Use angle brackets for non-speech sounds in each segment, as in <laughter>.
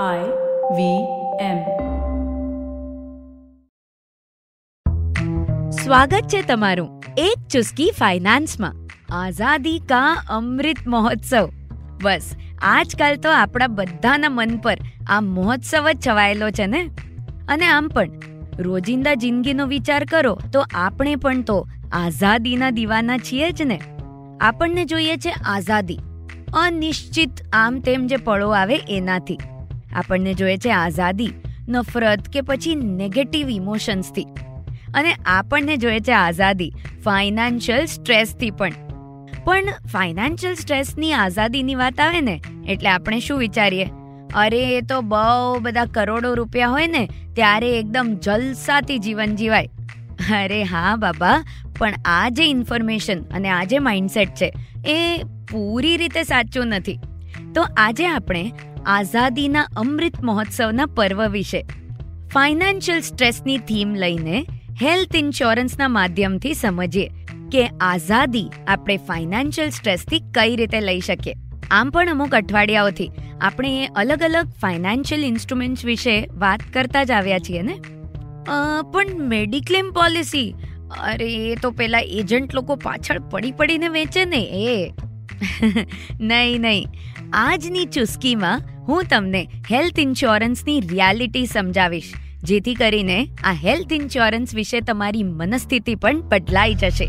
I V M. સ્વાગત છે તમારું એક ચુસ્કી ફાઇનાન્સમાં. આઝાદી કા અમૃત મહોત્સવ? બસ, આજકાલ તો આપણા બધાના મન પર આ મહોત્સવ જ છવાયેલો છે ને? અને આમ પણ, રોજિંદા જિંદગીનો વિચાર કરો તો આપણે પણ તો આઝાદીના દીવાના છીએ જ ને? આપણને જોઈએ છે આઝાદી. અનિશ્ચિત આમ તેમ જે પળો આવે એનાથી. આપણને જોઈએ છે આઝાદી, નફરત કે પછી નેગેટિવ ઇમોશન્સથી અને આપણને જોઈએ છે આઝાદી ફાઇનાન્શિયલ સ્ટ્રેસથી પણ. પણ ફાઇનાન્શિયલ સ્ટ્રેસની આઝાદીની વાત આવે ને, એટલે આપણે શું વિચારીએ? અરે, એ તો બહુ બધા કરોડો રૂપિયા હોય ને, ત્યારે એકદમ જલસાથી જીવન જીવાય. અરે હા બાબા, પણ આ જે ઇન્ફોર્મેશન અને આ જે માઇન્ડસેટ છે, એ પૂરી રીતે સાચું નથી. તો આજે આપણે આઝાદીના અમૃત મહોત્સવના પર્વ વિશે. ફાઇનાન્શિયલ સ્ટ્રેસની થીમ લઈને હેલ્થ ઇન્સ્યોરન્સના માધ્યમથી સમજીએ કે આઝાદી આપણે ફાઇનાન્શિયલ સ્ટ્રેસથી કઈ રીતે લઈ શકીએ. આમ પણ અમુક અઠવાડિયાઓથી આપણે અલગ અલગ ફાઇનાન્શિયલ ઇન્સ્ટ્રુમેન્ટ્સ વિશે વાત કરતા જ આવ્યા છીએ ને? પણ મેડિક્લેમ પોલિસી અરે, એ તો પેલા એજન્ટ લોકો પાછળ પડી પડીને વેચે ને, એ. <laughs> નહીં નહીં. આજની ચુસ્કીમાં હું તમને હેલ્થ ઇન્સ્યોરન્સની રિયાલિટી સમજાવીશ, જેથી કરીને આ હેલ્થ ઇન્સ્યોરન્સ વિશે તમારી મનસ્થિતિ પણ બદલાઈ જશે.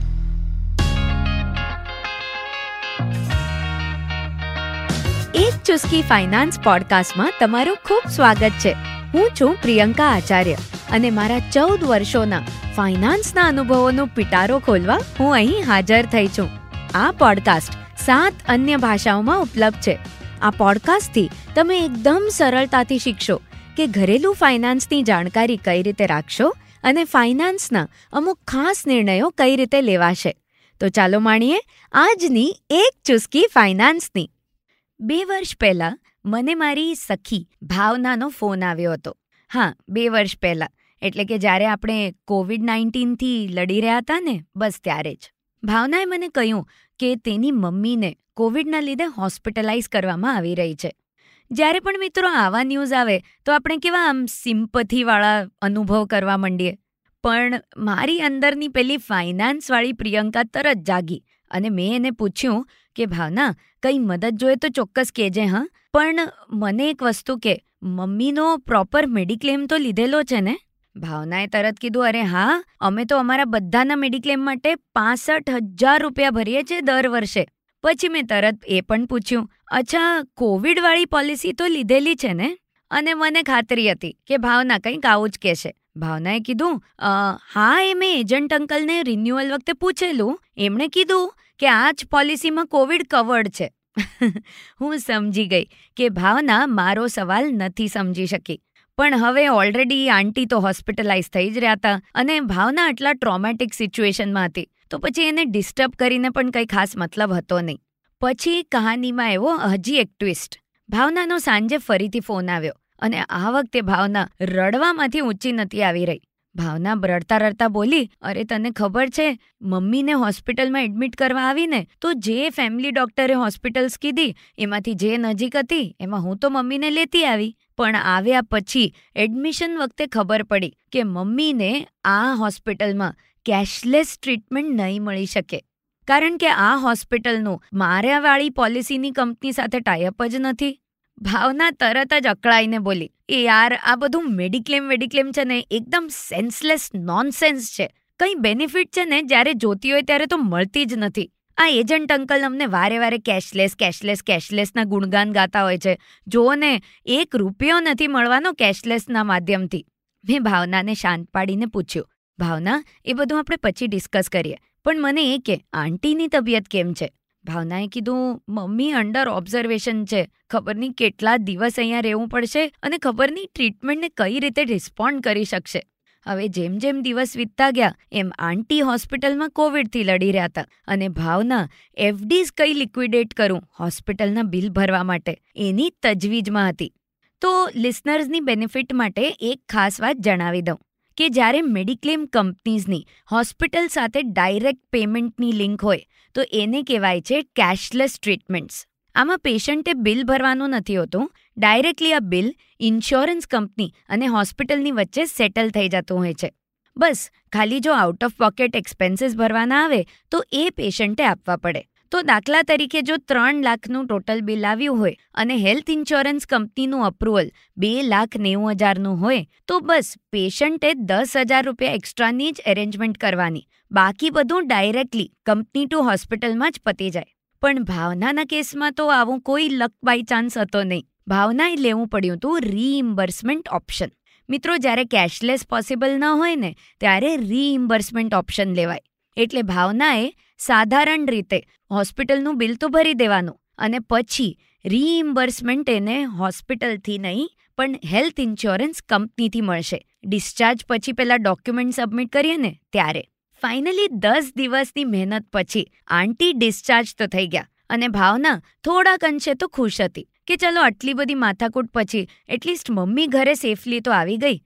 એક ચુસ્કી ફાઇનાન્સ પોડકાસ્ટમાં તમારું ખૂબ સ્વાગત છે. હું છું પ્રિયંકા આચાર્ય અને મારા ચૌદ વર્ષોના ફાઇનાન્સના અનુભવોનો પિટારો ખોલવા હું અહીં હાજર થઈ છું. આ પોડકાસ્ટ સાત અન્ય ભાષાઓમાં ઉપલબ્ધ છે. આ પોડકાસ્ટથી તમે એકદમ સરળતાથી શીખશો કે ઘરેલું ફાઇનાન્સની જાણકારી કઈ રીતે રાખશો અને ફાઇનાન્સના અમુક ખાસ નિર્ણયો કઈ રીતે લેવાશે. તો ચાલો માણીએ આજની એક ચુસ્કી ફાઇનાન્સની બે વર્ષ પહેલાં મને મારી સખી ભાવનાનો ફોન આવ્યો હતો. હા, બે વર્ષ પહેલાં. એટલે કે જ્યારે આપણે કોવિડ નાઇન્ટીનથી લડી રહ્યા હતા ને, બસ ત્યારે જ. ભાવનાએ મને કહ્યું કે તેની મમ્મીને કોવિડના લીધે હોસ્પિટલાઇઝ કરવામાં આવી રહી છે. જ્યારે પણ મિત્રો આવા ન્યૂઝ આવે, તો આપણે કેવા આમ સિમ્પથીવાળા અનુભવ કરવા માંડીએ. પણ મારી અંદરની પેલી ફાઇનાન્સવાળી પ્રિયંકા તરત જાગી અને મેં એને પૂછ્યું કે, ભાવના, કંઈ મદદ જોઈએ તો ચોક્કસ કહેજે, હા? પણ મને એક વસ્તુ કે, મમ્મીનો પ્રોપર મેડિક્લેમ તો લીધેલો છે ને? ભાવનાએ તરત કીધું, અરે હા, અમે તો અમારા બધાના મેડિક્લેમ માટે પાસઠ હજાર રૂપિયા ભરીએ છીએ દર વર્ષે. પછી મેં તરત એ પણ પૂછ્યું, અચ્છા, કોવિડવાળી પોલિસી તો લીધેલી છે ને? અને મને ખાતરી હતી કે ભાવના કંઈક આવું જ કહેશે. ભાવનાએ કીધું હા, એ મેં એજન્ટ અંકલને રિન્યુઅલ વખતે પૂછેલું. એમણે કીધું કે આ જ પોલિસીમાં કોવિડ કવર્ડ છે. <laughs> હું સમજી ગઈ કે ભાવના મારો સવાલ નથી સમજી શકી. પણ હવે ઓલરેડી આંટી તો હોસ્પિટલાઇઝ થઈ જ રહ્યા હતા અને ભાવના આટલા ટ્રોમેટિક સિચ્યુએશનમાં હતી. તો પછી એને ડિસ્ટર્બ કરીને પણ કંઈ ખાસ મતલબ હતો નહીં. પછી કહાનીમાં એવો હજી એક ટ્વિસ્ટ ભાવનાનો સાંજે ફરીથી ફોન આવ્યો અને આ વખતે ભાવના રડવામાંથી ઊંચી નથી આવી રહી. ભાવના રડતા રડતા બોલી, અરે તને ખબર છે, મમ્મીને હોસ્પિટલમાં એડમિટ કરવા આવીને તો જે ફેમિલી ડોક્ટરે હોસ્પિટલ્સ કીધી, એમાંથી જે નજીક હતી, એમાં હું તો મમ્મીને લેતી આવી. પણ આવ્યા પછી એડમિશન વખતે ખબર પડી કે મમ્મીને આ હોસ્પિટલમાં કેશલેસ ટ્રીટમેન્ટ નહીં મળી શકે. કારણ કે આ હોસ્પિટલનું માર્યાવાળી પોલિસીની કંપની સાથે ટાઈઅપ જ નથી. ભાવના તરત જ અકળાઈને બોલી, એ યાર, આ બધું મેડિક્લેમ વેડિક્લેમ છે ને, એકદમ સેન્સલેસ નોનસેન્સ છે. કંઈ બેનિફિટ છે ને, જ્યારે જોતી હોય ત્યારે તો મળતી જ નથી. આ એજન્ટ અંકલ અમને વારે વારે કેશલેસ કેશલેસ, કેશલેસના ગુણગાન ગાતા હોય છે. જુઓ ને, એક રૂપિયો નથી મળવાનો કેશલેસના માધ્યમથી. મેં ભાવનાને શાંત પાડીને પૂછ્યું. ભાવના, એ બધું આપણે પછી ડિસ્કસ કરીએ. પણ મને એ કે, આંટીની તબિયત કેમ છે? ભાવનાએ કીધું, મમ્મી અંડર ઓબ્ઝર્વેશન છે. ખબર નહીં કેટલા દિવસ અહીંયા રહેવું પડશે અને ખબર નહીં ટ્રીટમેન્ટને કઈ રીતે રિસ્પોન્ડ કરી શકશે. હવે જેમ જેમ દિવસ વીતતા ગયા, એમ આંટી હોસ્પિટલમાં કોવિડથી લડી રહ્યા હતા અને ભાવના એફડીઝ કઈ લિક્વિડેટ કરું હોસ્પિટલના બિલ ભરવા માટે એની તજવીજમાં હતી. તો લિસનર્સની બેનિફિટ માટે એક ખાસ વાત જણાવી દઉં કે જ્યારે મેડિક્લેમ કંપનીઝની હોસ્પિટલ સાથે ડાયરેક્ટ પેમેન્ટની લિંક હોય, તો એને કહેવાય છે કેશલેસ ટ્રીટમેન્ટ્સ. આમાં પેશન્ટે બિલ ભરવાનું નથી હોતું. ડાયરેક્ટલી આ બિલ ઇન્સ્યોરન્સ કંપની અને હોસ્પિટલની વચ્ચે સેટલ થઈ જતું હોય છે. બસ, ખાલી જો આઉટ ઓફ પોકેટ એક્સપેન્સીસ ભરવાના આવે, તો એ પેશન્ટે આપવા પડે. તો દાખલા તરીકે જો ત્રણ લાખનું ટોટલ બિલ આવ્યું હોય અને હેલ્થ ઇન્સ્યોરન્સ કંપનીનું અપ્રુવલ બે લાખ નેવું હજારનું હોય, તો બસ, પેશન્ટે દસ હજાર રૂપિયા એક્સ્ટ્રાની જ એરેન્જમેન્ટ કરવાની. બાકી બધું ડાયરેક્ટલી કંપની ટુ હોસ્પિટલમાં જ પતી જાય. પણ ભાવનાના કેસમાં તો આવું કોઈ લક બાય ચાન્સ હતો નહીં. ભાવનાએ લેવું પડ્યું હતું રીઇમ્બર્સમેન્ટ ઓપ્શન મિત્રો, જ્યારે કેશલેસ પોસિબલ ન હોય ને, ત્યારે રીઇમ્બર્સમેન્ટ ઓપ્શન લેવાય. એટલે ભાવનાએ સાધારણ રીતે હોસ્પિટલનું બિલ તો ભરી દેવાનું અને પછી રીઇમ્બર્સમેન્ટ એને હોસ્પિટલથી નહીં, પણ હેલ્થ ઇન્સ્યોરન્સ કંપનીથી મળશે. ડિસ્ચાર્જ પછી પેલા ડોક્યુમેન્ટ સબમિટ કરીએ ને, ત્યારે. ફાઇનલી દસ દિવસની મહેનત પછી આંટી ડિસ્ચાર્જ તો થઈ ગયા અને ભાવના થોડાક અંશે તો ખુશ હતી કે ચલો આટલી બધી માથાકૂટ પછી એટલીસ્ટ મમ્મી ઘરે સેફલી તો આવી ગઈ.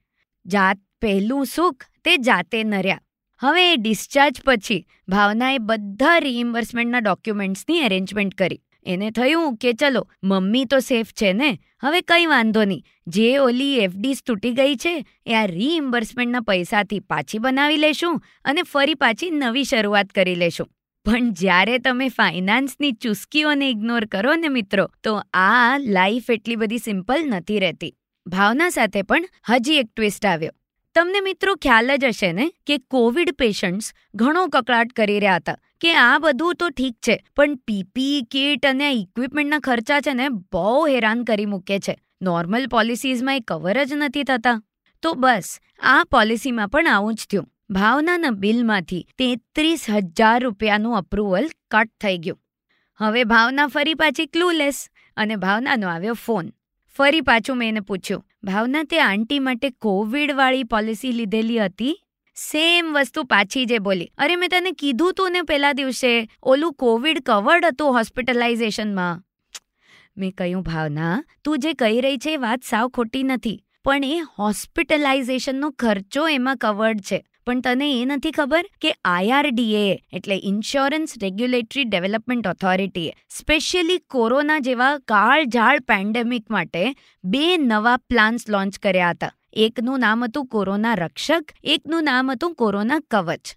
જાત પહેલું સુખ તે જાતે નર્યા. હવે એ ડિસ્ચાર્જ પછી ભાવનાએ બધા રિઇમ્બર્સમેન્ટના ડોક્યુમેન્ટ્સની એરેન્જમેન્ટ કરી. એને થયું કે ચલો, મમ્મી તો સેફ છે ને? હવે કંઈ વાંધો નહીં. જે ઓલી એફડીસ તૂટી ગઈ છે, એ આ રીઇમ્બર્સમેન્ટના પૈસાથી પાછી બનાવી લેશું અને ફરી પાછી નવી શરૂઆત કરી લેશું. પણ જ્યારે તમે ફાઇનાન્સની ચુસ્કીઓને ઇગ્નોર કરો ને મિત્રો, તો આ લાઈફ એટલી બધી સિમ્પલ નથી રહેતી. ભાવના સાથે પણ હજી એક ટ્વિસ્ટ આવ્યો. તમને મિત્રો ખ્યાલ જ હશે ને કે કોવિડ પેશન્ટ્સ ઘણો કકળાટ કરી રહ્યા હતા. કે આ બધું તો ઠીક છે, પણ પીપી કિટ અને ઇક્વિપમેન્ટના ખર્ચા છે ને બહુ હેરાન કરી મૂકે છે. નોર્મલ પોલિસીઝમાં એ કવર જ નથી થતા. તો બસ, આ પોલિસીમાં પણ આવું જ થયું. ભાવનાના બિલમાંથી તેત્રીસ હજાર રૂપિયાનું અપ્રુવલ કટ થઈ ગયું. હવે ભાવના ફરી પાછી ક્લૂલેસ અને ભાવનાનો આવ્યો ફોન ફરી પાછું મેં એને પૂછ્યું, ભાવના, તે આંટી માટે કોવિડવાળી પોલિસી લીધેલી હતી? સેમ વસ્તુ પાછી જે બોલી. અરે, મેં તને કીધું તું ને પેલા દિવસે, ઓલું કોવિડ કવર્ડ હતું હોસ્પિટલાઇઝેશનમાં મેં. કહ્યું, ભાવના, તું જે કહી રહી છે એ વાત સાવ ખોટી નથી, પણ એ હોસ્પિટલાઇઝેશનનો ખર્ચો એમાં કવર્ડ છે. પણ તને એ નથી ખબર કે આઈઆરડીએ એટલે ઇન્સ્યોરન્સ રેગ્યુલેટરી ડેવલપમેન્ટ ઓથોરિટીએ સ્પેશિયલી કોરોના જેવા કાળઝાળ પેન્ડેમિક માટે બે નવા પ્લાન્સ લોન્ચ કર્યા હતા. એકનું નામ હતું કોરોના રક્ષક, એકનું નામ હતું કોરોના કવચ.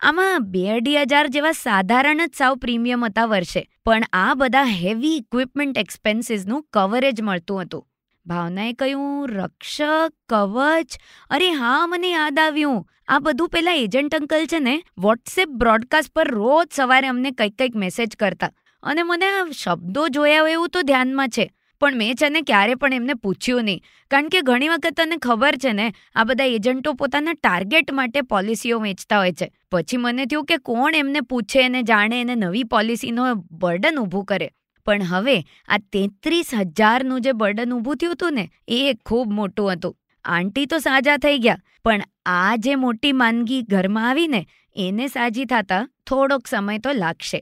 આમાં બે અઢી હજાર જેવા સાધારણ જ સાવ પ્રીમિયમ હતા વર્ષે, પણ આ બધા હેવી ઇક્વિપમેન્ટ એક્સપેન્સીસનું કવરેજ મળતું હતું. ભાવનાએ કહ્યું, રક્ષક, કવચ? અરે હા, મને યાદ આવ્યું. આ બધું પેલા એજન્ટ અંકલ છે ને, વોટ્સએપ બ્રોડકાસ્ટ પર રોજ સવારે અમને કંઈક કંઈક મેસેજ કરતા. અને મને આ શબ્દો જોયા હોય એવું તો ધ્યાનમાં છે. પણ મેં છે ને ક્યારે પણ એમને પૂછ્યું નહીં. કારણ કે ઘણી વખત તને ખબર છે ને, આ બધા એજન્ટો પોતાના ટાર્ગેટ માટે પોલિસીઓ વેચતા હોય છે. પછી મને થયું કે કોણ એમને પૂછે અને જાણે એને નવી પોલિસીનો બર્ડન ઊભું કરે. પણ હવે આ તેત્રીસ હજારનું જે બર્ડન ઊભું થયું હતું ને, એ ખૂબ મોટું હતું. આંટી તો સાજા થઈ ગયા, પણ આ જે મોટી માંદગી ઘરમાં આવીને એને સાજી થતા થોડોક સમય તો લાગશે.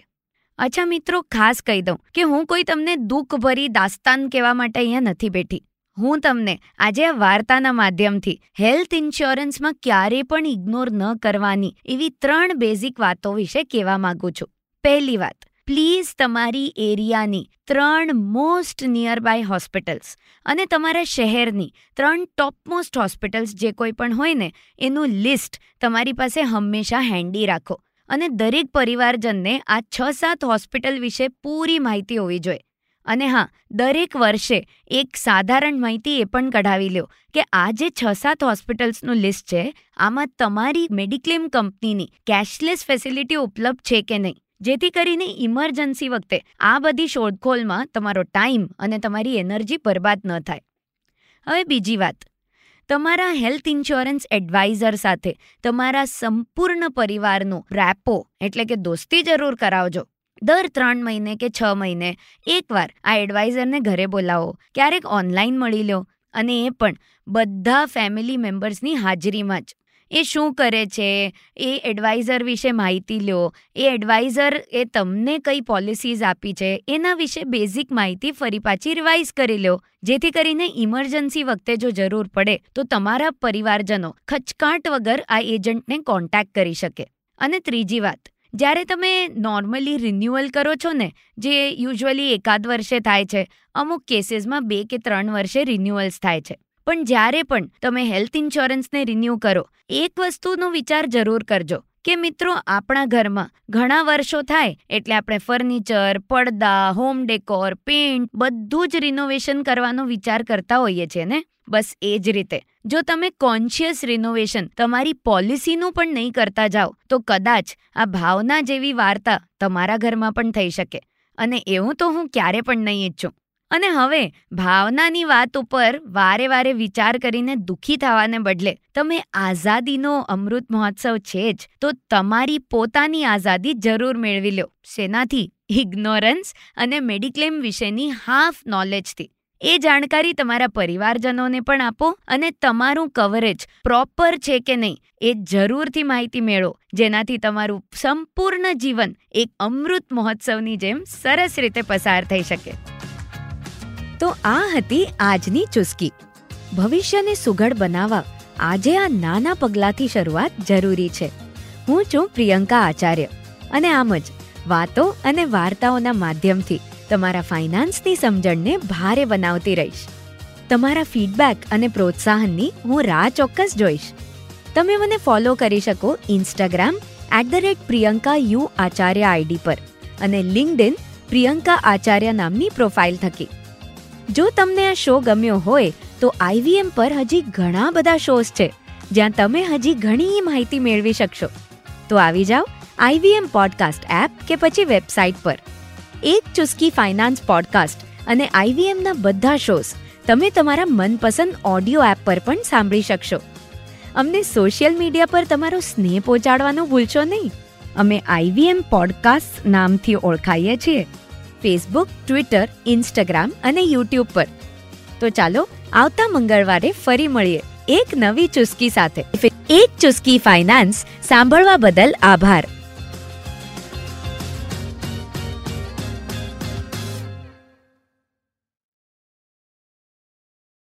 અચ્છા મિત્રો, ખાસ કહી દઉં કે હું કોઈ તમને દુઃખભરી દાસ્તાન કહેવા માટે અહીંયા નથી બેઠી. હું તમને આજે આ વાર્તાના માધ્યમથી હેલ્થ ઇન્સ્યોરન્સમાં ક્યારેય પણ ઇગ્નોર ન કરવાની એવી ત્રણ બેઝિક વાતો વિશે કહેવા માંગુ છું. પહેલી વાત, પ્લીઝ તમારી એરિયાની ત્રણ મોસ્ટ નિયર બાય હોસ્પિટલ્સ અને તમારા શહેરની ત્રણ ટોપમોસ્ટ હોસ્પિટલ્સ જે કોઈ પણ હોય ને, એનું લિસ્ટ તમારી પાસે હંમેશા હેન્ડી રાખો. અને દરેક પરિવારજનને આ છ સાત હોસ્પિટલ વિશે પૂરી માહિતી હોવી જોઈએ. અને હા, દરેક વર્ષે એક સાધારણ માહિતી એ પણ કઢાવી લો કે આ જે છ સાત હોસ્પિટલ્સનું લિસ્ટ છે, આમાં તમારી મેડિક્લેમ કંપનીની કેશલેસ ફેસિલિટી ઉપલબ્ધ છે કે નહીં? જેથી કરીને ઇમરજન્સી વખતે આ બધી શોધખોળમાં તમારો ટાઈમ અને તમારી એનર્જી બરબાદ ન થાય. હવે બીજી વાત. તમારા હેલ્થ ઇન્સ્યોરન્સ એડવાઇઝર સાથે તમારા સંપૂર્ણ પરિવારનું રેપો, એટલે કે દોસ્તી જરૂર કરાવજો. દર ત્રણ મહિને કે છ મહિને એકવાર આ એડવાઇઝરને ઘરે બોલાવો. ક્યારેક ઓનલાઈન મળી લો અને એ પણ બધા ફેમિલી મેમ્બર્સની હાજરીમાં જ. એ શું કરે છે? એ એડવાઇઝર વિશે માહિતી લો. એ એડવાઇઝર એ તમને કઈ પોલિસીઝ આપી છે? એના વિશે બેઝિક માહિતી ફરી પાછી રિવાઇઝ કરી લો. જેથી કરીને ઇમરજન્સી વખતે જો જરૂર પડે, તો તમારા પરિવારજનો ખચકાટ વગર આ એજન્ટને કોન્ટેક્ટ કરી શકે. અને ત્રીજી વાત, જ્યારે તમે નોર્મલી રિન્યુઅલ કરો છો ને, જે યુઝ્યુઅલી એકાદ વર્ષે થાય છે, અમુક કેસીસમાં બે કે ત્રણ વર્ષે રિન્યુઅલ્સ થાય છે. પણ જ્યારે પણ તમે હેલ્થ ઇન્સ્યોરન્સને રિન્યૂ કરો, એક વસ્તુનો વિચાર જરૂર કરજો કે મિત્રો આપણા ઘરમાં ઘણા વર્ષો થાય એટલે આપણે ફર્નિચર, પડદા, હોમ ડેકોર પેન્ટ બધું જ રિનોવેશન કરવાનો વિચાર કરતા હોઈએ છીએ, ને? બસ એ જ રીતે. જો તમે કોન્શિયસ રિનોવેશન તમારી પોલિસીનું પણ નહીં કરતા જાઓ, તો કદાચ આ ભાવના જેવી વાર્તા તમારા ઘરમાં પણ થઈ શકે. અને એવું તો હું ક્યારે પણ નહીં ઈચ્છું. અને હવે ભાવનાની વાત ઉપર વારે વારે વિચાર કરીને દુઃખી થવાને બદલે તમે આઝાદીનો અમૃત મહોત્સવ છે જ, તો તમારી પોતાની આઝાદી જરૂર મેળવી લો. શેનાથી ઇગ્નોરન્સ અને મેડિક્લેમ વિશેની હાફ નોલેજથી. એ જાણકારી તમારા પરિવારજનોને પણ આપો અને તમારું કવરેજ પ્રોપર છે કે નહીં એ જરૂરથી માહિતી મેળવો, જેનાથી તમારું સંપૂર્ણ જીવન એક અમૃત મહોત્સવની જેમ સરસ રીતે પસાર થઈ શકે. તો આ હતી આજની ચુસ્કી. ભવિષ્યને સુઘડ બનાવવા આજે આ નાના પગલાંથી શરૂઆત જરૂરી છે. હું છું પ્રિયંકા આચાર્ય અને આમ જ વાતો અને વાર્તાઓના માધ્યમથી તમારા ફાઇનાન્સની સમજણને ભારે બનાવતી રહીશ. તમારા ફીડબેક અને પ્રોત્સાહનની હું રાહ ચોક્કસ જોઈશ. તમે મને ફોલો કરી શકો Instagram at the rate Priyanka U Acharya ID પર અને લિંકડિન પ્રિયંકા આચાર્ય નામની પ્રોફાઇલ થકી. જો તમને આ શો ગમ્યો હોય, તો આઈવીએમ પર હજી ઘણા બધા શોઝ છે, જ્યાં તમે હજી ઘણી માહિતી મેળવી શકશો. તો આવી જાઓ આઈવીએમ પોડકાસ્ટ એપ કે પછી વેબસાઇટ પર. એક ચુસ્કી ફાઇનાન્સ પોડકાસ્ટ અને આઈવીએમના બધા શોઝ તમે તમારા મનપસંદ ઓડિયો એપ પર પણ સાંભળી શકશો. અમને સોશિયલ મીડિયા પર તમારો સ્નેહ પહોંચાડવાનું ભૂલશો નહીં. અમે આઈવીએમ પોડકાસ્ટ નામથી ઓળખાઈએ છીએ. ફેસબુક ટ્વિટર ઇન્સ્ટાગ્રામ અને યુટ્યુબ પર. તો ચાલો, આવતા મંગળવારે ફરી મળીએ એક નવી ચુસ્કી સાથે. એક ચુસ્કી ફાઇનાન્સ સાંભળવા બદલ આભાર.